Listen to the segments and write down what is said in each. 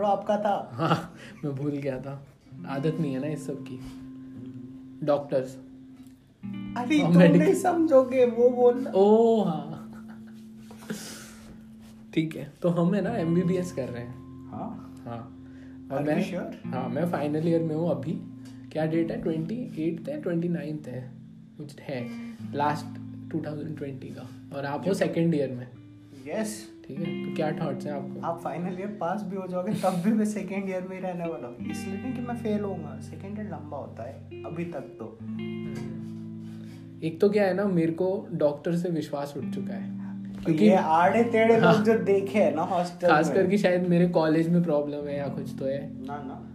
Intro आपका था। हाँ मैं भूल गया था। आदत नहीं है ना इस सब की। डॉक्टर्स। अरे तुम नहीं समझोगे वो बोलना। ओ हाँ। ठीक है तो हम है ना एमबीबीएस कर रहे हैं। हाँ। हाँ। और मैं sure? हाँ मैं फाइनल ईयर में हूँ अभी। क्या डेट है? ट्वेंटी एट है ट्वेंटी नाइन्थ है? कुछ है। लास्ट टू थाउज़ेंड ट्वेंटी का। और आप हो सेकेंड ईयर में। यस ठीक है? तो क्या थॉट्स हैं आपको? आप फाइनल ईयर पास भी हो जाओगे तब भी मैं सेकेंड ईयर में ही रहने वाला हूँ। इसलिए नहीं कि मैं फेल होऊँगा। सेकेंड ईयर लंबा होता है अभी तक तो। एक तो क्या है ना मेरे को डॉक्टर से विश्वास उठ चुका है। क्योंकि ये आड़े टेढ़े लोग हाँ। जो देखे है ना हॉस्टल खास में करके शायद मेरे कॉलेज में प्रॉब्लम है या कुछ तो है। ना ना।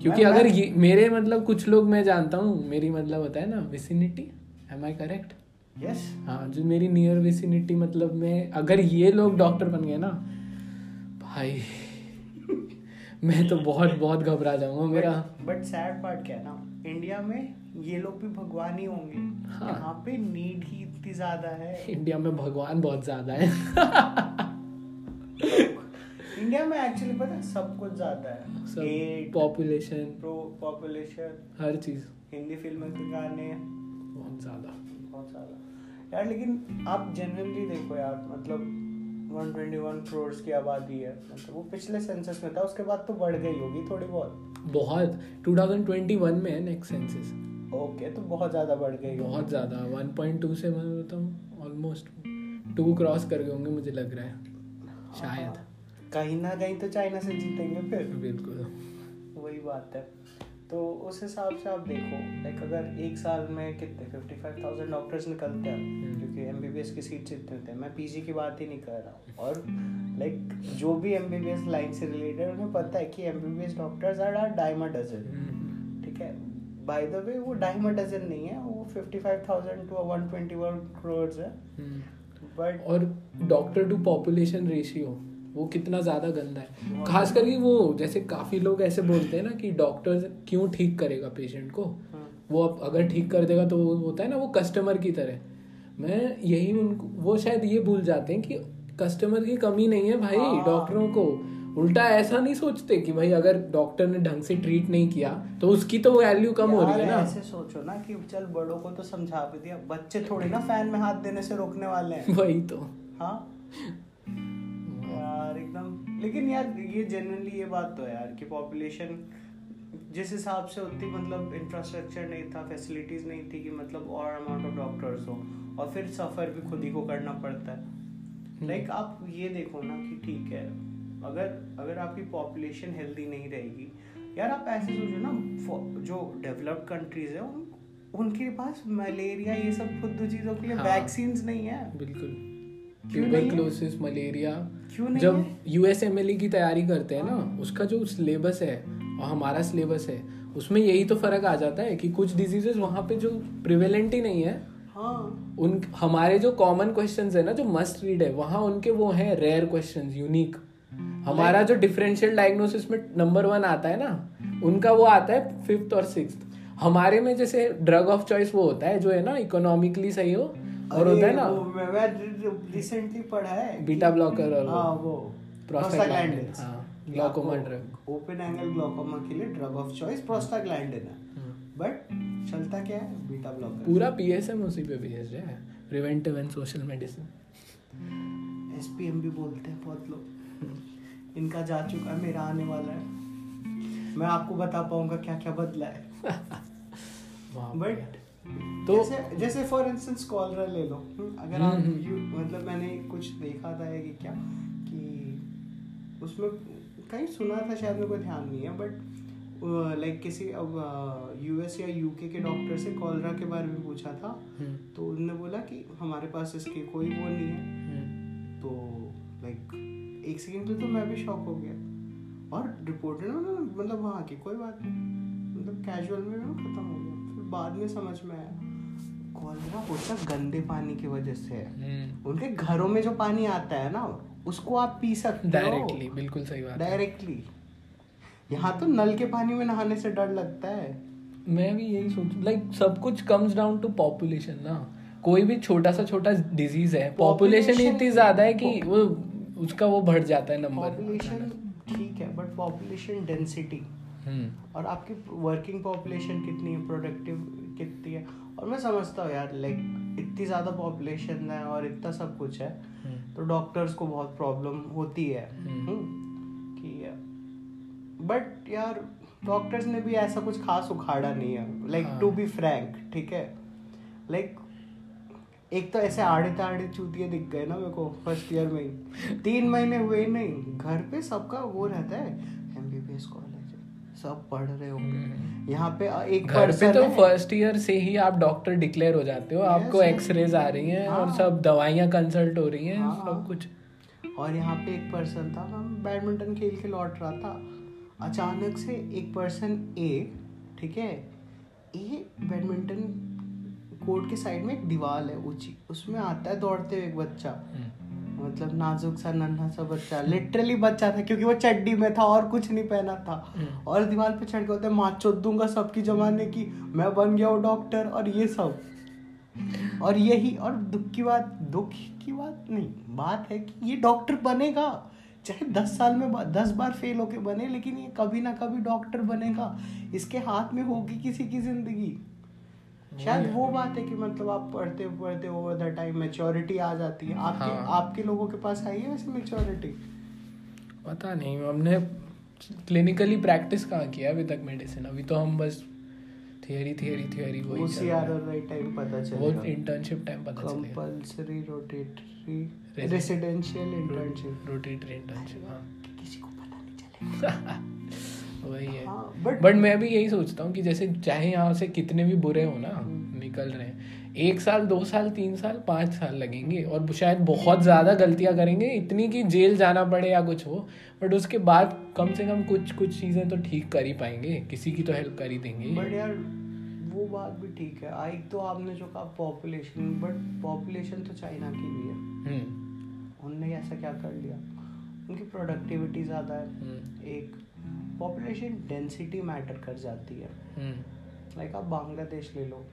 क्योंकि मैं- अगर मैं- ये मेरे मतलब कुछ लोग मैं जानता हूँ मेरी मतलब होता है ना vicinity am I correct yes हाँ जो मेरी नियर विसिनिटी मतलब में अगर ये लोग डॉक्टर बन गए ना भाई मैं तो बहुत बहुत घबरा जाऊँगा मेरा। बट सैड पार्ट क्या है ना इंडिया में ये लोग भी भगवान ही होंगे। हाँ। यहाँ पे नीड ही इतनी ज़्यादा है। इंडिया में भगवान बहुत ज़्यादा है। इंडिया में एक्चुअली पता सब कुछ ज़्यादा है। पॉपुलेशन प्रो पॉपुलेशन हर चीज़। हिंदी फ़िल्म के गाने। बहुत ज़्यादा। बहुत ज़्यादा। यार लेकिन आप जनरली देखो यार मतलब 121 करोड़ की आबादी है मतलब वो पिछले सेंसस में था उसके बाद तो बढ़ गई होगी थोड़ी बहुत। बहुत। 2021 में है नेक्स्ट सेंसस ओके तो बहुत ज़्यादा बढ़ गई बहुत ज़्यादा 1.2 से मैं बताऊँ ऑलमोस्ट टू क्रॉस कर गए होंगे मुझे लग रहा है शायद। कहीं ना कहीं तो चाइना से जीतेंगे फिर। बिल्कुल। वही बात है। तो उस हिसाब से आप देखो लाइक अगर एक साल में कितने फिफ्टी फाइव थाउज़ेंड डॉक्टर्स निकलते हैं हम्म। क्योंकि एम बी बी एस की सीट जितने होते हैं। मैं पी जी की बात ही नहीं कर रहा हूँ। और लाइक जो भी M B B S line से रिलेटेड उन्हें पता है कि M B B S doctors are are dime dozen hmm, ठीक है? बाय द वे वो डाइम डजन नहीं है वो fifty five thousand two one twenty one crore है। हम्म। बट और डॉक्टर टू पॉपुलेशन रेशियो वो कितना ज़्यादा गंदा है। खास करके वो जैसे काफ़ी लोग ऐसे बोलते हैं ना कि डॉक्टर क्यों ठीक करेगा पेशेंट को? वो अब अगर ठीक कर देगा तो वो होता है ना वो कस्टमर की तरह। मैं यही उनको वो शायद ये भूल जाते हैं कि कस्टमर की कमी नहीं है भाई हाँ। डॉक्टरों को। उल्टा ऐसा नहीं सोचते कि भाई अगर डॉक्टर ने ढंग से ट्रीट नहीं किया तो उसकी तो वैल्यू कम हो रही है ना। ऐसे सोचो ना कि चल बड़ों को तो समझा भी दिया। बच्चे थोड़ी ना फ़ैन में हाथ देने से रोकने वाले हैं। वही तो। हाँ। एकदम लेकिन यार ये जनरली ये बात तो है यार कि पॉपुलेशन जिस हिसाब से उतनी मतलब इंफ्रास्ट्रक्चर नहीं था फैसिलिटीज़ नहीं थी कि मतलब और अमाउंट ऑफ़ डॉक्टर्स हो और फिर सफ़र भी खुद ही को करना पड़ता है लाइक like, आप ये देखो ना कि ठीक है अगर अगर आपकी पॉपुलेशन हेल्दी नहीं रहेगी यार आप ऐसे सोचो ना जो डेवलप्ड कंट्रीज़ है उन, उनके पास मलेरिया ये सब खुद चीज़ों के लिए हाँ। नहीं है बिल्कुल? Tuberculosis malaria. क्यों नहीं जब है? यूएसएमएलई की तैयारी करते हैं ना उसका जो सिलेबस है और हमारा सिलेबस है उसमें यही तो फ़र्क आ जाता है कि कुछ डिजीजेस वहाँ पे जो प्रिवेलेंट ही नहीं है हाँ। उन हमारे जो कॉमन क्वेश्चंस है ना जो मस्ट रीड है वहाँ उनके वो हैं रेयर क्वेश्चंस यूनिक हमारा जो डिफरेंशियल डायग्नोसिस में नंबर वन आता है ना उनका वो आता है फिफ्थ और सिक्स हमारे में जैसे ड्रग ऑफ़ चॉइस वो होता है जो है ना इकोनॉमिकली सही हो और होता है ना रिसेंटली पढ़ा है बीटा ब्लॉकर और हाँ वो वो प्रोस्टाग्लैंडिन हाँ glaucoma drug open angle glaucoma के लिए ड्रग ऑफ़ चॉइस प्रोस्टाग्लैंडिन है। बट चलता क्या है? बीटा ब्लॉकर पूरा पीएसएम उसी पे बेस्ड है। Preventive and social medicine SPM भी बोलते हैं बहुत लोग। इनका जा चुका है मेरा आने वाला है। मैं आपको बता पाऊँगा क्या क्या बदला है। बट तो जैसे जैसे फॉर इंस्टेंस कॉलरा ले लो। हम्म, अगर आप हम्म, हम्म। मतलब मैंने कुछ देखा था कि क्या कि उसमें कहीं सुना था शायद मेरे को ध्यान नहीं है बट लाइक किसी अब यूएस या यूके के डॉक्टर से कॉलरा के बारे में पूछा था तो उन्होंने बोला कि हमारे पास इसकी कोई वो नहीं है। तो लाइक एक सेकंड के लिए तो मैं भी शॉक हो गया। और रिपोर्टर मतलब हाँ की कोई बात नहीं। मतलब कैजुअल में खत्म हो गया। बाद में समझ में आया। कॉलरा होता गंदे पानी की वजह से। है हम्म। उनके घरों में जो पानी आता है ना उसको आप पी सकते हो। डायरेक्टली बिल्कुल सही बात डायरेक्टली यहाँ तो नल के पानी में नहाने से डर लगता है। मैं भी यही सोच लाइक सब कुछ कम्स डाउन टू पॉपुलेशन ना। कोई भी छोटा सा छोटा डिज़ीज़ है पॉपुलेशन इतनी ज़्यादा है कि वो उसका वो बढ़ जाता है नंबर पॉपुलेशन ठीक है बट पॉपुलेशन डेंसिटी और आपकी वर्किंग पॉपुलेशन कितनी है प्रोडक्टिव कितनी है? और मैं समझता हूँ यार लाइक इतनी ज़्यादा पॉपुलेशन है और इतना सब कुछ है हम्म। तो डॉक्टर्स को बहुत प्रॉब्लम होती है। हम्म। हम्म, कि बट यार डॉक्टर्स ने भी ऐसा कुछ खास उखाड़ा नहीं है। लाइक। टू बी फ्रैंक ठीक है? लाइक एक तो ऐसे आड़े ताड़े चूतिए दिख गए ना मेरे को फ़र्स्ट ईयर में ही। तीन महीने हुए ही नहीं। घर पे सबका वो रहता है एमबीबीएस कॉलेज। है सब पढ़ रहे होंगे हम्म। यहाँ पे एक घर पे तो फ़र्स्ट ईयर से ही आप डॉक्टर डिक्लेयर हो जाते हो आपको. एक्सरेज आ रही हैं और हाँ। सब दवाइयाँ कंसल्ट हो रही हैं हाँ। सब कुछ और यहाँ पे एक पर्सन था हम बैडमिंटन खेल के लौट रहा था अचानक से एक पर्सन ए ठीक है ए बैडमिंटन कोर्ट के साइड में एक दीवार है ऊँची उसमें आता है दौड़ते हुए एक बच्चा हम्म। मतलब नाजुक सा नन्हा सा बच्चा लिटरली बच्चा था क्योंकि वो चड्डी में था और कुछ नहीं पहना था। हम्म। और दीवार पे चढ़ के होते माँ चोद दूँगा सबकी जमाने की मैं बन गया वो डॉक्टर और ये सब। और यही और दुख की बात दुख की बात नहीं बात है कि ये डॉक्टर बनेगा। चाहे दस साल में बा- दस बार फेल होके बने लेकिन ये कभी ना कभी डॉक्टर बनेगा। इसके हाथ में होगी किसी की ज़िंदगी। शायद वो बात है कि मतलब आप पढ़ते पढ़ते ओवर द टाइम मेच्योरिटी आ जाती है। आपके हाँ। आपके लोगों के पास आई है वैसे मेच्योरिटी पता नहीं हमने क्लिनिकली प्रैक्टिस कहाँ किया अभी तक मेडिसिन अभी तो हम बस थियरी थियरी थियरी वही उसी चल आर राइट टाइम पता वो इंटर्नशिप टाइम पता चलेगा compulsory rotatory residential internship rotatory internship हाँ। किसी को पता नहीं चलेगा। वही है। हाँ, बट मैं भी यही सोचता हूँ कि जैसे चाहे यहाँ से कितने भी बुरे हो ना। निकल रहे हैं। एक साल दो साल तीन साल पाँच साल लगेंगे और शायद बहुत ज़्यादा गलतियाँ करेंगे इतनी कि जेल जाना पड़े या कुछ हो बट उसके बाद कम से कम कुछ कुछ चीज़ें तो ठीक कर ही पाएँगे किसी की तो हेल्प कर ही देंगे। बट यार वो बात भी ठीक है। आई तो आपने जो कहा पॉपुलेशन बट पॉपुलेशन तो चाइना की भी है। हम्म, उनने ऐसा क्या कर लिया? उनकी प्रोडक्टिविटी ज़्यादा है। हम्म, एक पॉपुलेशन डेंसिटी मैटर कर जाती है। हम्म, लाइक आप बांग्लादेश ले लो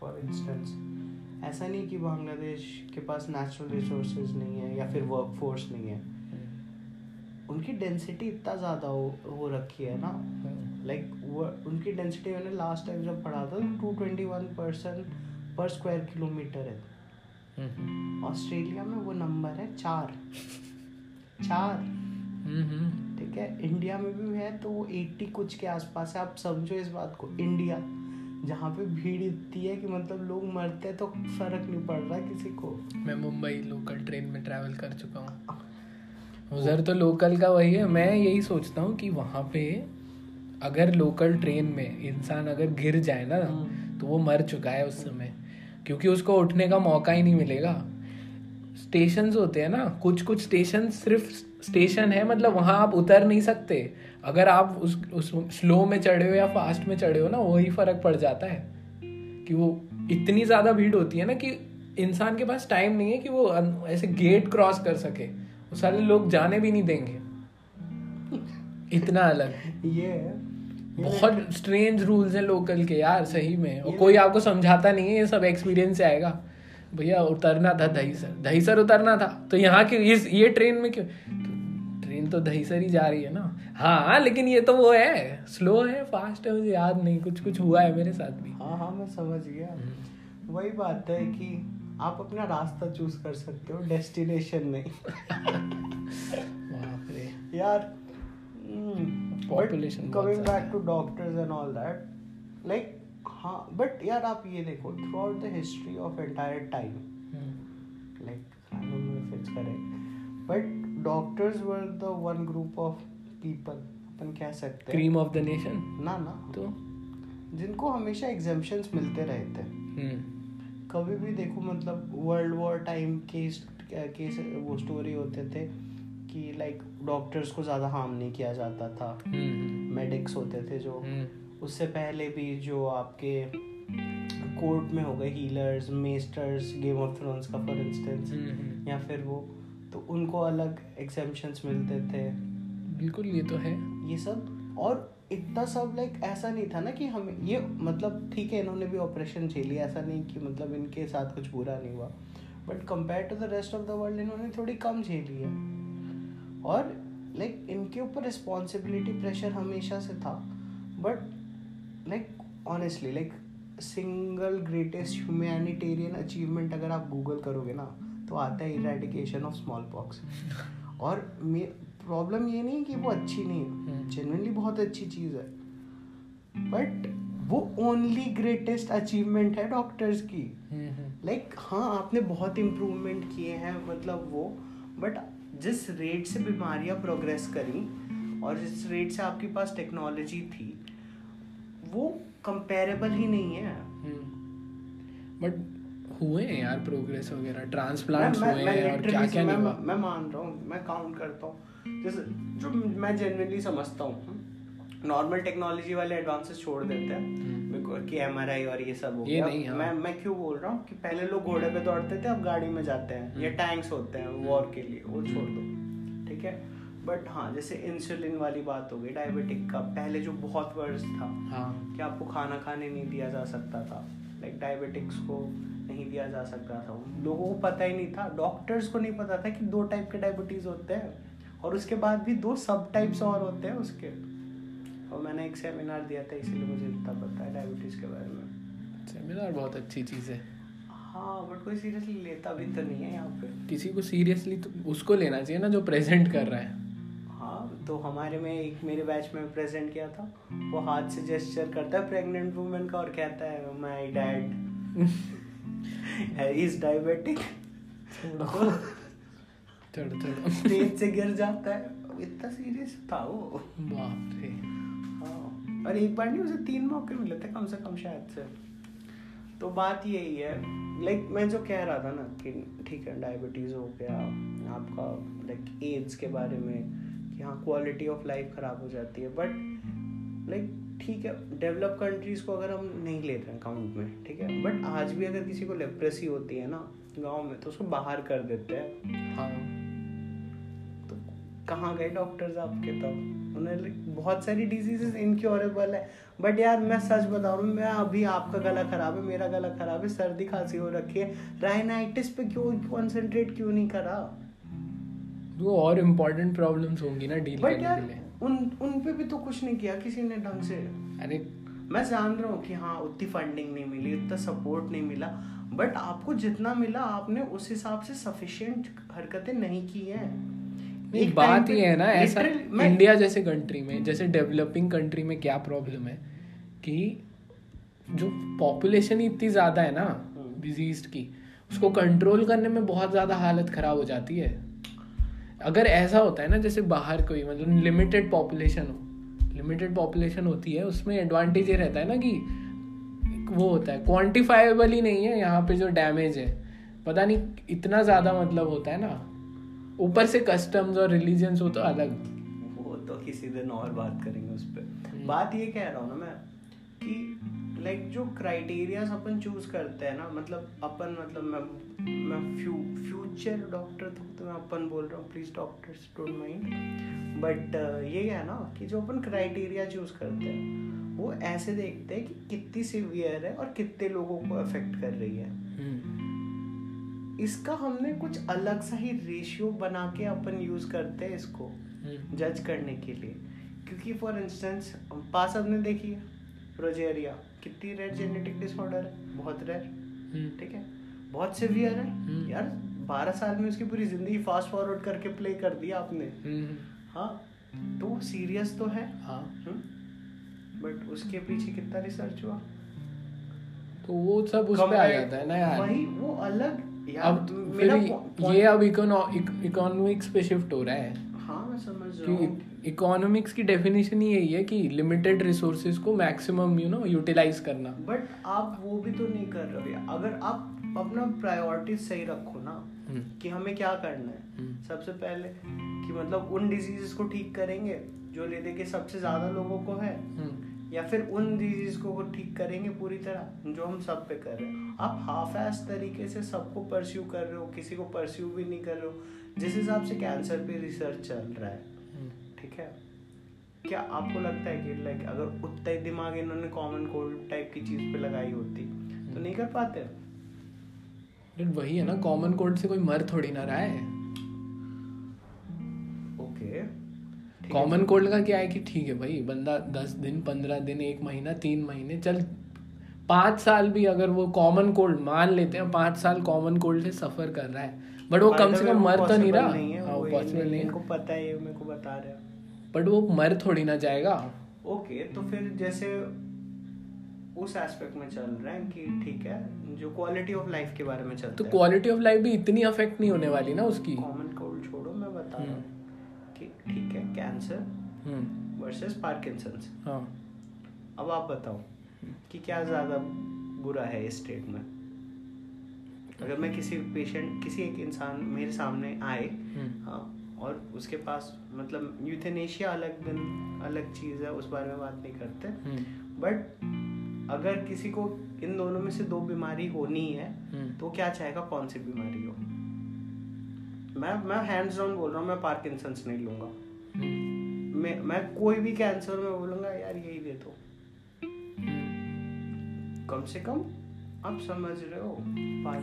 फॉर इंस्टेंस ऐसा नहीं कि बांग्लादेश के पास नेचुरल रिसोर्सेज नहीं है या फिर वर्क फोर्स नहीं है। हम्म, उनकी डेंसिटी इतना ज़्यादा हो, हो रखी है ना। हम्म, लाइक वो उनकी डेंसिटी मैंने लास्ट टाइम जब पढ़ा था टू ट्वेंटी वन परसेंट पर स्क्वायर किलोमीटर है। हम्म, ऑस्ट्रेलिया में वो नंबर है चार। चार। हम्म, हम्म, ठीक है इंडिया में भी है तो वो एट्टी कुछ के आसपास है। आप समझो इस बात को इंडिया जहाँ पे भीड़ इतनी है कि मतलब लोग मरते हैं तो फ़र्क नहीं पड़ रहा किसी को। मैं मुंबई लोकल ट्रेन में ट्रैवल कर चुका हूँ। उधर तो लोकल का वही है। मैं यही सोचता हूँ कि वहाँ पे अगर लोकल ट्रेन में इंसान अगर गिर जाए ना हम्म। तो वो मर चुका है उस समय। क्योंकि उसको उठने का मौका ही नहीं मिलेगा। स्टेशन होते हैं ना कुछ कुछ स्टेशन सिर्फ़ स्टेशन है मतलब वहाँ आप उतर नहीं सकते। अगर आप उस उस स्लो में चढ़े हो या फास्ट में चढ़े हो ना वही फ़र्क पड़ जाता है। कि वो इतनी ज़्यादा भीड़ होती है ना कि इंसान के पास टाइम नहीं है कि वो ऐसे गेट क्रॉस कर सके। वो सारे लोग जाने भी नहीं देंगे। इतना अलग ये है। ये बहुत स्ट्रेंज रूल्स हैं लोकल के यार सही में। और कोई आपको समझाता नहीं है ये सब एक्सपीरियंस से आएगा। भैया उतरना था दहीसर। दहीसर उतरना था। तो यहाँ की इस ये ट्रेन में क्यों? तो ट्रेन तो दहीसर ही जा रही है ना? हाँ लेकिन ये तो वो है। स्लो है फास्ट है मुझे याद नहीं। कुछ कुछ हुआ है मेरे साथ भी। हाँ हाँ मैं समझ गया। हम्म। वही बात है कि आप अपना रास्ता चूज़ कर सकते हो डेस्टिनेशन नहीं। बाप रे। यार बहुत coming back to doctors and all that like हाँ बट यार आप ये देखो throughout the history of entire time like like I don't know if it's correct but doctors were the one group of people अपन कह सकते हैं। Cream of the nation ना ना। तो? जिनको हमेशा एग्जाम्पशंस मिलते रहे थे हम्म, कभी भी देखो मतलब world war time case case वो स्टोरी होते थे कि लाइक डॉक्टर्स को ज़्यादा हार्म नहीं किया जाता था। मेडिक्स होते थे जो। हम्म, उससे पहले भी जो आपके कोर्ट में हो गए healers masters Game of Thrones का फॉर इंस्टेंस हम्म, हम्म। या फिर वो तो उनको अलग एग्जाम्पशंस मिलते थे। बिल्कुल ये तो है। ये सब और इतना सब लाइक ऐसा नहीं था ना कि हमें ये मतलब ठीक है इन्होंने भी ऑपरेशन झेली ऐसा नहीं कि मतलब इनके साथ कुछ बुरा नहीं हुआ। But compare to the rest of the world इन्होंने थोड़ी कम झेली है और लाइक इनके ऊपर रिस्पॉन्सिबिलिटी प्रेशर हमेशा से था। But like honestly like single greatest humanitarian achievement अगर आप गूगल करोगे ना तो आता है इरेडिकेशन ऑफ़ स्मॉल पॉक्स और प्रॉब्लम ये नहीं कि वो अच्छी नहीं है जनरली हम्म। बहुत अच्छी चीज़ है। बट वो ओनली ग्रेटेस्ट अचीवमेंट है डॉक्टर्स की। लाइक like, हाँ आपने बहुत इम्प्रूवमेंट किए हैं मतलब वो बट जिस रेट से बीमारियाँ प्रोग्रेस करी और जिस रेट से आपके पास टेक्नोलॉजी थी वो कंपेरेबल ही नहीं है बट हम्म। हुए हैं यार प्रोग्रेस वगैरह ट्रांसप्लांट्स हुए हैं और क्या क्या नहीं मैं, मैं मान रहा हूँ मैं काउंट करता हूँ जैसे जो मैं जनरली समझता हूँ नॉर्मल टेक्नोलॉजी वाले एडवांसेस छोड़ देते हैं हम्म। कि एम और ये सब हो गया नहीं, हाँ। मैं मैं क्यों बोल रहा हूँ कि पहले लोग घोड़े पे दौड़ते थे अब गाड़ी में जाते हैं या टैंक्स। होते हैं वॉर के लिए वो छोड़ दो ठीक है बट हाँ जैसे इंसुलिन वाली बात हो गई डायबिटिक का पहले जो बहुत वर्ष था हाँ. कि आपको खाना खाने नहीं दिया जा सकता था। लाइक डायबिटिक्स को नहीं दिया जा सकता था। लोगों को पता ही नहीं था डॉक्टर्स को नहीं पता था कि दो टाइप के डायबिटीज़ होते हैं और उसके बाद भी दो सब टाइप्स और होते हैं उसके। और मैंने एक सेमिनार दिया था इसीलिए मुझे इतना पता है डायबिटीज़ के बारे में। सेमिनार बहुत अच्छी चीज़ है। हाँ बट कोई सीरियसली लेता भी तो नहीं है यहाँ पे। किसी को सीरियसली तो उसको लेना चाहिए ना जो प्रेजेंट कर रहा है हाँ। तो हमारे में एक मेरे बैच में प्रेजेंट किया था। वो हाथ से जेस्चर करता है प्रेग्नेंट वुमेन का और कहता है my dad is diabetic stage से गिर जाता है। इतना सीरियस था वो। बाप रे हाँ। और एक बार नहीं उसे तीन मौके मिले थे कम से कम शायद से। तो बात यही है। लाइक मैं जो कह रहा था ना कि ठीक है डायबिटीज़ हो गया आपका लाइक एड्स के बारे में कि हाँ क्वालिटी ऑफ़ लाइफ ख़राब हो जाती है। बट लाइक ठीक है डेवलप कंट्रीज़ को अगर हम नहीं लेते हैं काउंट में ठीक है बट आज भी अगर किसी को लेप्रेसी होती है ना गाँव में तो उसको बाहर कर देते हैं। हाँ। तो कहाँ गए डॉक्टर्स आपके तब उन्हें बहुत सारी डिजीजेस इनक्योरेबल है। बट यार मैं सच बता रहा हूँ मैं अभी आपका गला खराब है मेरा गला खराब है सर्दी खांसी हो रखी है। राइनाइटिस पे क्यों कॉन्सेंट्रेट क्यों नहीं करा? वो और इम्पोर्टेंट प्रॉब्लम्स होंगी ना डील करने के लिए। उन उन पे भी तो कुछ नहीं किया किसी ने ढंग से। अरे मैं जान रहा हूँ कि हाँ उतनी फंडिंग नहीं मिली उतना सपोर्ट नहीं मिला बट आपको जितना मिला आपने उस हिसाब से सफिशियंट हरकतें नहीं की हैं। एक बात ही है ना ऐसा इंडिया जैसे कंट्री में जैसे डेवलपिंग कंट्री में क्या प्रॉब्लम है कि जो पॉपुलेशन इतनी ज़्यादा है ना डिज़ीज़ हम्म। की उसको कंट्रोल करने में बहुत ज़्यादा हालत ख़राब हो जाती है। अगर ऐसा होता है ना, जैसे बाहर कोई मतलब लिमिटेड पॉपुलेशन हो लिमिटेड पॉपुलेशन होती है, उसमें एडवांटेज ये रहता है ना कि वो होता है क्वान्टिफाइबल ही नहीं है यहाँ पे जो डैमेज है। पता नहीं इतना ज़्यादा मतलब होता है ना। ऊपर से कस्टम्स और रिलीजन्स हो तो अलग। वो तो किसी दिन और बात करेंगे उस पर। बात ये कह रहा हूँ ना मैं कि लाइक जो क्राइटेरियाज अपन चूज़ करते हैं ना मतलब अपन मतलब मैं मैं फ्यू फ्यूचर डॉक्टर तो, तो मैं अपन बोल रहा हूँ please doctors don't mind but ये है ना कि जो अपन क्राइटेरिया चूज़ करते हैं वो ऐसे देखते हैं कि कितनी सिवियर है और कितने लोगों को अफेक्ट कर रही है हम्म। इसका हमने कुछ अलग सा ही रेशियो बना के अपन यूज़ करते हैं इसको जज हम्म। करने के लिए क्योंकि फॉर इंस्टेंस पास ने देखी है प्रोजेरिया कितनी रेयर जेनेटिक डिसऑर्डर है? बहुत रेयर हम्म। ठीक है? बहुत सिवियर है। हम्म। यार बारह साल में उसकी पूरी ज़िंदगी फास्ट फॉरवर्ड करके प्ले कर दिया आपने। हाँ तो सीरियस तो है। हाँ। बट उसके पीछे कितना रिसर्च हुआ? तो वो सब उस पे आ जाता है ना यार। वही वो अलग। यार अब फिर ये अब इकोनॉमिक्स पे शिफ्ट हो रहा है। हाँ मैं समझ रहा हूँ। इकोनॉमिक्स की डेफिनेशन ही यही है कि लिमिटेड रिसोर्सेज को मैक्सिमम यू नो यूटिलाइज करना बट आप वो भी तो नहीं कर रहे अगर आप अपना प्रायोरिटी सही रखो ना हम्म। कि हमें क्या करना है हम्म। सबसे पहले कि मतलब उन डिजीजेस को ठीक करेंगे जो ले दे के सबसे ज़्यादा लोगों को है हम्म। या फिर उन डिज़ीज़ को ठीक करेंगे पूरी तरह जो हम सब पे कर रहे हैं आप हाफ़ एस तरीके से सबको परस्यू कर रहे हो किसी को परस्यू भी नहीं कर रहे हो जिस हिसाब से कैंसर पे रिसर्च चल रहा है। ठीक है? क्या आपको लगता है कि लाइक अगर उतना ही दिमाग इन्होंने कॉमन कोल्ड टाइप की चीज़ पे लगाई होती तो नहीं कर पाते? वही है ना कॉमन कोल्ड से कोई मर थोड़ी ना रहा है। ओके कॉमन कोल्ड का क्या है कि ठीक है भाई बंदा दस दिन पंद्रह दिन एक महीना तीन महीने चल। पाँच साल भी अगर वो कॉमन कोल्ड मान लेते हैं पाँच साल कॉमन कोल्ड से सफ़र कर रहा है बट वो कम से कम मर तो नहीं रहा। हाँ पॉसिबल नहीं इनको पता है ये मेरे को बता रहे बट वो मर थोड़ी ना जाएगा। ओके तो फिर जैसे उस एस्पेक्ट में चल रहे हैं कि ठीक है जो क्वालिटी ऑफ़ लाइफ के बारे में चलता तो क्वालिटी ऑफ़ लाइफ भी इतनी अफेक्ट नहीं होने वाली ना उसकी। कॉमन कोल्ड छोड़ो मैं बता रहा हूँ हम्म। कि ठीक है कैंसर वर्सेस पार्किंसंस हाँ। अब आप बताओ कि क्या ज़्यादा बुरा है इस स्टेट में? अगर मैं किसी पेशेंट किसी एक इंसान मेरे सामने आए हम्म। हाँ और उसके पास मतलब यूथेनेशिया अलग दिन अलग चीज़ है उस बारे में बात नहीं करते हम्म। बट अगर किसी को इन दोनों में से दो बीमारी होनी है हम्म। तो क्या चाहेगा कौन सी बीमारी हो मैं मैं हैंड्स डाउन बोल रहा हूँ मैं पार्किंसंस नहीं लूँगा हम्म। मैं मैं कोई भी कैंसर में बोलूँगा यार यही दे दो कम से कम आप समझ रहे हो?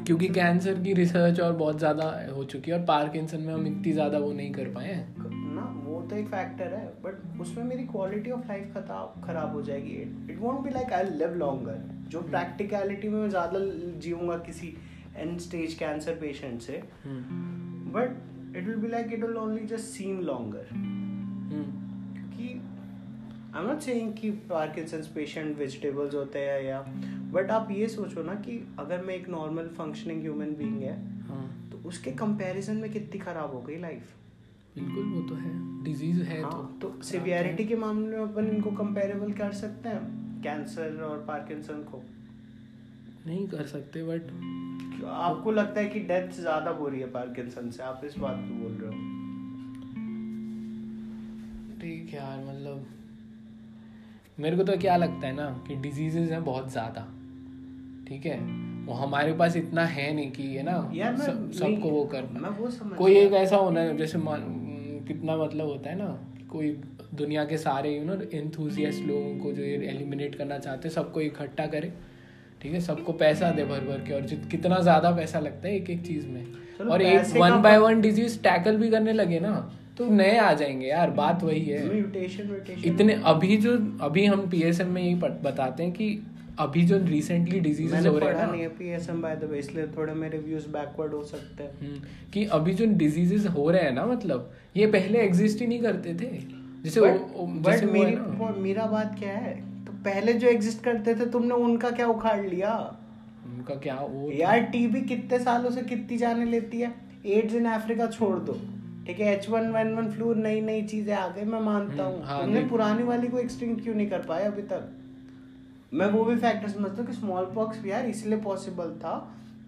क्योंकि कैंसर की रिसर्च और बहुत ज़्यादा हो चुकी है और पार्किंसन में हम इतनी ज़्यादा वो नहीं कर पाए हैं। ना वो तो एक फैक्टर है बट उसमें मेरी क्वालिटी ऑफ़ लाइफ खराब खराब हो जाएगी। It won't be like I live longer जो प्रैक्टिकलिटी में मैं ज़्यादा जीऊँगा किसी एंड स्टेज कैंसर पेशेंट से। But it will be like it will only just seem longer I am not saying कि पार्किंसंस पेशेंट वेजिटेबल्स होते हैं या बट आप ये सोचो ना कि अगर मैं एक नॉर्मल फंक्शनिंग ह्यूमन बीइंग है हाँ। तो उसके कंपैरिजन में कितनी खराब हो गई लाइफ बिल्कुल वो तो है। डिज़ीज़ है हाँ, तो। तो सिवियरिटी के मामले में अपन इनको कंपेरेबल कर सकते हैं? कैंसर और पार्किंसन को। नहीं कर सकते बट आपको लगता है कि डेथ ज़्यादा बुरी है पार्किंसन से? आप इस बात को बोल रहे हो। ठीक है यार मतलब मेरे को तो क्या लगता है ना कि डिजीजेज हैं बहुत ज़्यादा। ठीक है? वो हमारे पास इतना है नहीं कि है ना सबको वो करना वो समझ कोई एक ऐसा होना है जैसे कितना मतलब होता है ना कोई दुनिया के सारे यू नो एंथुजियास्ट लोगों को जो ये एलिमिनेट करना चाहते हैं सबको इकट्ठा करे। ठीक है? सबको पैसा दे भर भर के और जित कितना ज़्यादा पैसा लगता है एक एक चीज़ में। और एक one by one disease tackle भी करने लगे ना। तो नए आ जाएँगे यार बात वही है। म्यूटेशन म्यूटेशन इतने अभी जो अभी हम पीएसएम में यही बताते हैं कि अभी जो रिसेंटली डिजीजेस हो रहे हैं नहीं ना। है पीएसएम बाय द वे इसलिए थोड़े मेरे व्यूज़ बैकवर्ड हो सकते हैं। हम्म, कि अभी जो डिजीजेस हो रहे हैं ना मतलब ये पहले एग्जिस्ट ही नहीं करते थे। जैसे बट मेरी मेरा बात क्या है? तो पहले जो एग्जिस्ट करते थे तुमने उनका क्या उखाड़ लिया? उनका क्या वो यार टीबी कितने सालों से कितनी जाने लेती है? एड्स इन अफ्रीका छोड़ दो। ठीक है H one one one flu नई नई चीज़ें आ गई मैं मानता हम्म, हूँ। हाँ, तुमने पुरानी वाली को एक्सटिंक्ट क्यों नहीं कर पाए अभी तक? मैं वो भी फैक्टर समझता हूँ कि स्मॉल पॉक्स भी यार इसलिए पॉसिबल था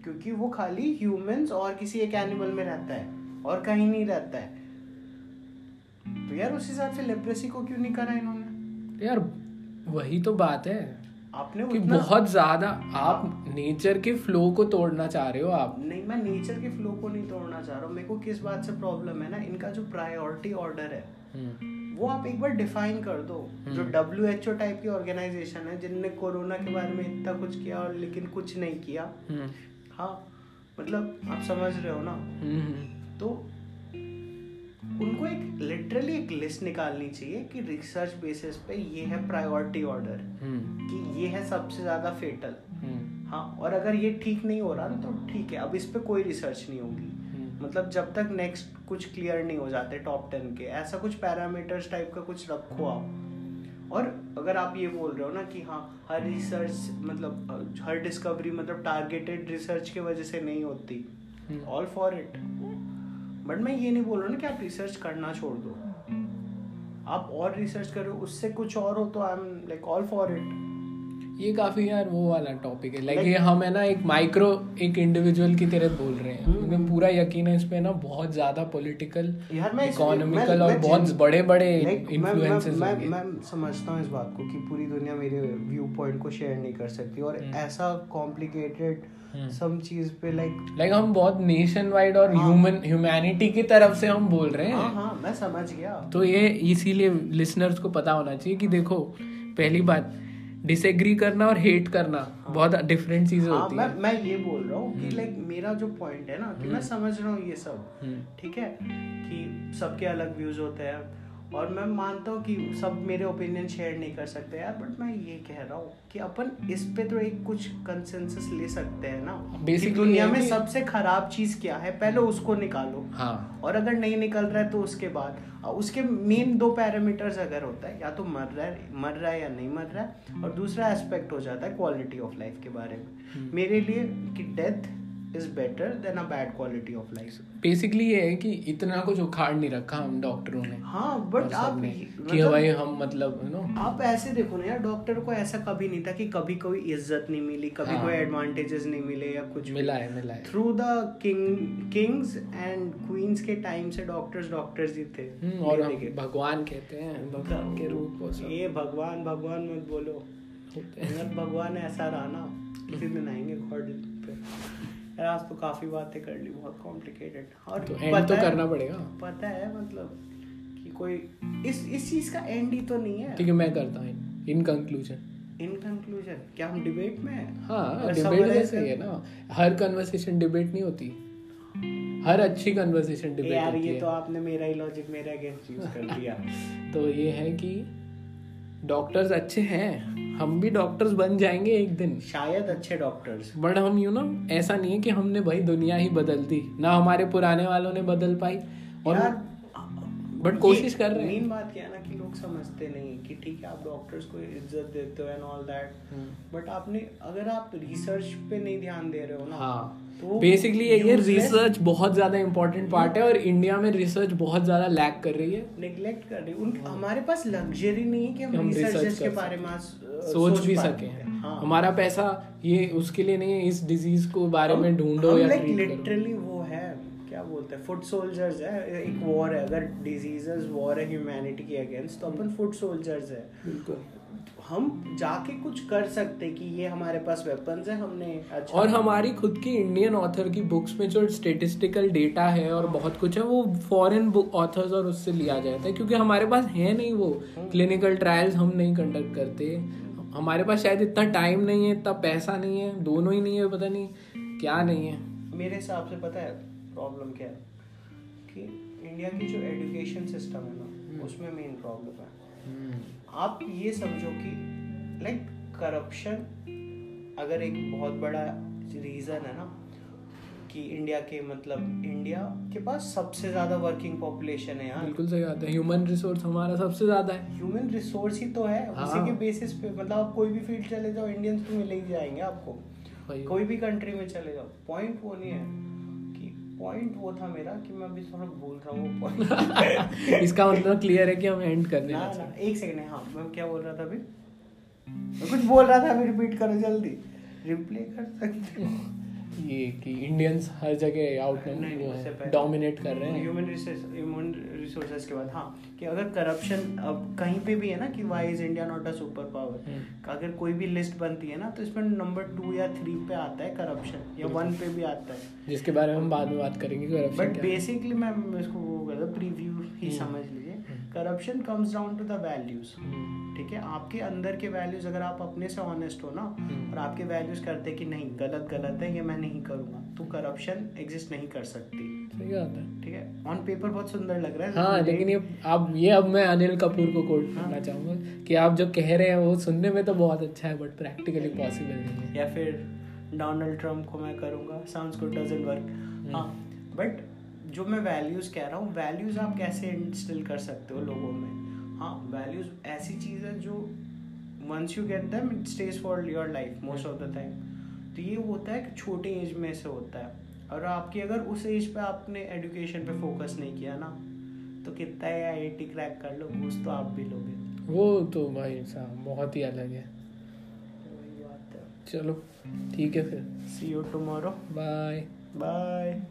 क्योंकि वो खाली ह्यूमंस और किसी एक एनिमल में रहता है और कहीं नहीं रहता है। तो यार उस हिसाब से लेप्रेसी को क्यों नहीं करा इन्होंने? यार वही तो बात है। आपने कि बहुत ज़्यादा आप नेचर के फ्लो को तोड़ना चाह रहे हो आप। नहीं मैं नेचर के फ्लो को नहीं तोड़ना चाह रहा हूँ। मेरे को किस बात से प्रॉब्लम है ना? इनका जो प्रायोरिटी ऑर्डर है हम्म, वो आप एक बार डिफाइन कर दो। जो। डब्ल्यू एच ओ टाइप की ऑर्गेनाइजेशन है जिनने कोरोना के बारे में इतना कुछ किया और लेकिन कुछ नहीं किया। हम्म, हाँ मतलब आप समझ रहे हो ना? हम्म, तो उनको एक लिटरली एक लिस्ट निकालनी चाहिए कि रिसर्च बेसिस पे ये है प्रायोरिटी ऑर्डर हम्म, कि ये है सबसे ज़्यादा फेटल हम्म, हाँ और अगर ये ठीक नहीं हो रहा ना तो ठीक है अब इस पे कोई रिसर्च नहीं होगी। हम्म, मतलब जब तक नेक्स्ट कुछ क्लियर नहीं हो जाते टॉप टेन के ऐसा कुछ पैरामीटर्स टाइप का कुछ रखो आप। और अगर आप ये बोल रहे हो ना कि हाँ हर रिसर्च मतलब हर डिस्कवरी मतलब टारगेटेड रिसर्च की वजह से नहीं होती hmm. All for it but मैं ये नहीं बोल रहा ना कि आप रिसर्च करना छोड़ दो। आप और रिसर्च करो, उससे कुछ और हो तो I am like all for it ये काफ़ी यार वो वाला टॉपिक है लाइक Like- ये हम है ना एक माइक्रो एक इंडिविजुअल की तरह बोल रहे हैं हम्म। क्योंकि पूरा यकीन है इस पे ना बहुत ज़्यादा पॉलिटिकल इकोनॉमिकल और मैं बहुत बड़े बड़े इन्फ्लुएंसेस मैं, मैं, मैं समझता हूँ इस बात को कि पूरी दुनिया मेरे व्यू पॉइंट को शेयर नहीं कर सकती और हम्म। ऐसा कॉम्प्लिकेटेड हम्म। सम चीज़ पे लाइक लाइक हम बहुत नेशन वाइड और हाँ। ह्यूमन ह्यूमैनिटी की तरफ़ से हम बोल रहे हाँ हैं हाँ मैं समझ गया तो ये इसीलिए लिसनर्स को पता होना चाहिए कि देखो पहली बात डिसएग्री करना और हेट करना हाँ, बहुत डिफरेंट चीज़ें हाँ होती मैं है। मैं ये बोल रहा हूँ कि लाइक मेरा जो पॉइंट है ना कि मैं हम्म। समझ रहा हूँ ये सब हम्म, ठीक है? कि सबके अलग व्यूज़ होते हैं। और मैं मानता हूँ कि सब मेरे ओपिनियन शेयर नहीं कर सकते यार बट मैं ये कह रहा हूँ कि अपन इस पे तो एक कुछ कंसेंसस ले सकते हैं ना कि Basically दुनिया में सबसे खराब चीज़ क्या है पहले उसको निकालो। हाँ। और अगर नहीं निकल रहा है तो उसके बाद। उसके मेन दो पैरामीटर्स अगर होता है या तो मर रहा है मर रहा है या नहीं मर रहा है और दूसरा एस्पेक्ट हो जाता है क्वालिटी ऑफ़ लाइफ के बारे में। मेरे लिए कि death is better than a bad quality of life basically ये है कि इतना कुछ उखाड़ नहीं रखा हम डॉक्टरों ने हाँ बट आप सबने मतलब- कि भाई हम मतलब यू नो आप ऐसे देखो ना यार डॉक्टर को ऐसा कभी नहीं था कि कभी कोई इज़्ज़त नहीं मिली कभी हाँ। कोई एडवांटेजेस नहीं मिले या कुछ। मिला है मिला है। Through the king kings and queens के टाइम से डॉक्टर्स डॉक्टर्स ही थे। हम्म, और के। भगवान कहते हैं भगवान के रूप को ये भगवान भगवान मत बोलो। भगवान ऐसा रहा ना किसी दिन आएँगे गॉड पे। यार आज तो काफ़ी बातें कर ली बहुत कॉम्प्लिकेटेड और तो एंड पता तो करना पड़ेगा। पता है मतलब कि कोई इस इस चीज़ का एंड ही तो नहीं है। ठीक है मैं करता हूँ। इन कंक्लूजन इन कंक्लूजन क्या हम डिबेट में हैं? हाँ डिबेट जैसे ही है ना। हर कन्वर्सेशन डिबेट नहीं होती। हर अच्छी कन्वर्सेशन डिबेट यार ये तो आपने मेरा ही लॉजिक मेरे अगेंस्ट यूज़ कर दिया। तो ये है कि डॉक्टर्स अच्छे हैं। हम भी डॉक्टर्स बन जाएँगे एक दिन। शायद अच्छे डॉक्टर्स बट हम यू नो ऐसा नहीं है कि हमने भाई दुनिया ही बदल दी। ना हमारे पुराने वालों ने बदल पाई। और यार बट कोशिश कर रहे हैं। मेन बात क्या है ना कि लोग समझते नहीं कि ठीक है आप डॉक्टर्स को इज़्ज़त देते हो एंड ऑल दैट बट आपने अगर आप रिसर्च पे नहीं ध्यान दे रहे हो ना हाँ। तो बेसिकली ये useless- रिसर्च बहुत ज़्यादा इंपॉर्टेंट पार्ट है और इंडिया में रिसर्च बहुत ज़्यादा लैक कर रही है। नेग्लेक्ट कर रही उन हमारे पास लग्जरी नहीं है कि हम, हम रिसर्चर्स के बारे में सोच भी सके। हाँ। हमारा पैसा ये उसके लिए नहीं है इस डिज़ीज़ को बारे में ढूंढो या लिटरली वो है बोलते हैं फुट सोल्जर्स है एक वॉर है अगर डिजीजेस वॉर है ह्यूमैनिटी के अगेंस्ट तो अपन फुट सोल्जर्स है। हम जाके कुछ कर सकते कि ये हमारे पास वेपन्स है हमने अच्छा और हमारी खुद की इंडियन ऑथर की बुक्स में जो स्टेटिस्टिकल डेटा है और बहुत कुछ है वो फॉरेन बुक ऑथर्स और उससे लिया जाता है क्योंकि हमारे पास है नहीं वो। क्लिनिकल ट्रायल्स हम नहीं कंडक्ट करते। हमारे पास शायद इतना टाइम नहीं है इतना पैसा नहीं है दोनों ही नहीं है पता नहीं क्या नहीं है। मेरे हिसाब से पता है प्रॉब्लम क्या है? कि इंडिया की जो एजुकेशन सिस्टम है ना उसमें मेन प्रॉब्लम है। आप ये समझो कि लाइक करप्शन अगर एक बहुत बड़ा रीज़न है ना कि इंडिया के मतलब इंडिया के पास सबसे ज़्यादा वर्किंग पॉपुलेशन है यार। बिल्कुल सही बात है। ह्यूमन रिसोर्स हमारा सबसे ज़्यादा है। ह्यूमन रिसोर्स ही तो है। हाँ। उसी के बेसिस पे मतलब आप कोई भी फ़ील्ड चले जाओ इंडियंस तो मिले ही जाएँगे आपको। कोई भी कंट्री में चले जाओ पॉइंट वो नहीं है। पॉइंट वो था मेरा कि मैं अभी थोड़ा भूल रहा हूँ पॉइंट इसका मतलब क्लियर है कि हम एंड कर ना हैं ना एक सेकंड हाँ मैं क्या बोल रहा था अभी? मैं कुछ बोल रहा था अभी रिपीट करो जल्दी। रिप्ले कर सकते हो? ये कि इंडियंस हर जगह आउट डोमिनेट कर रहे हैं ह्यूमन ह्यूमन रिसोर्सेज के बाद हाँ कि अगर करप्शन अब कहीं पे भी है ना कि why is India not a super power. अगर कोई भी लिस्ट बनती है ना तो इसमें नंबर टू या थ्री पे आता है करप्शन या वन पे भी आता है जिसके बारे में हम बाद में बात करेंगे बट बेसिकली मैं इसको वो करता प्रीव्यू ही हम्म। समझ हम्म। Corruption comes down to the values ठीक है? आपके अंदर के वैल्यूज़ अगर आप अपने से ऑनेस्ट हो ना हम्म। और आपके वैल्यूज़ करते कि नहीं गलत गलत है ये मैं नहीं करूँगा तो करप्शन एग्जिस्ट नहीं कर सकती। सही है। ठीक है? ऑन पेपर बहुत सुंदर लग रहा है हाँ लेकिन ये अब ये अब मैं अनिल कपूर को कोट हाँ। करना चाहूँगा कि आप जो कह रहे हैं वो सुनने में तो बहुत अच्छा है बट प्रैक्टिकली पॉसिबल नहीं है। या फिर डोनाल्ड ट्रंप को मैं करूँगा साउंड्स गुड डजंट वर्क। हाँ बट जो मैं वैल्यूज़ कह रहा हूँ वैल्यूज़ आप कैसे इंस्टिल कर सकते हो लोगों में? हाँ वैल्यूज़ ऐसी चीज़ है जो once you get them it stage for your life most of the time तो ये होता है कि छोटे एज में से होता है। और आपकी अगर उस एज पे आपने एजुकेशन पे फोकस नहीं किया ना तो कितना ही आई टी क्रैक कर लो घूस तो आप भी लोगे। वो तो भाई साहब बहुत ही अलग है। है। चलो ठीक है फिर। See you tomorrow bye bye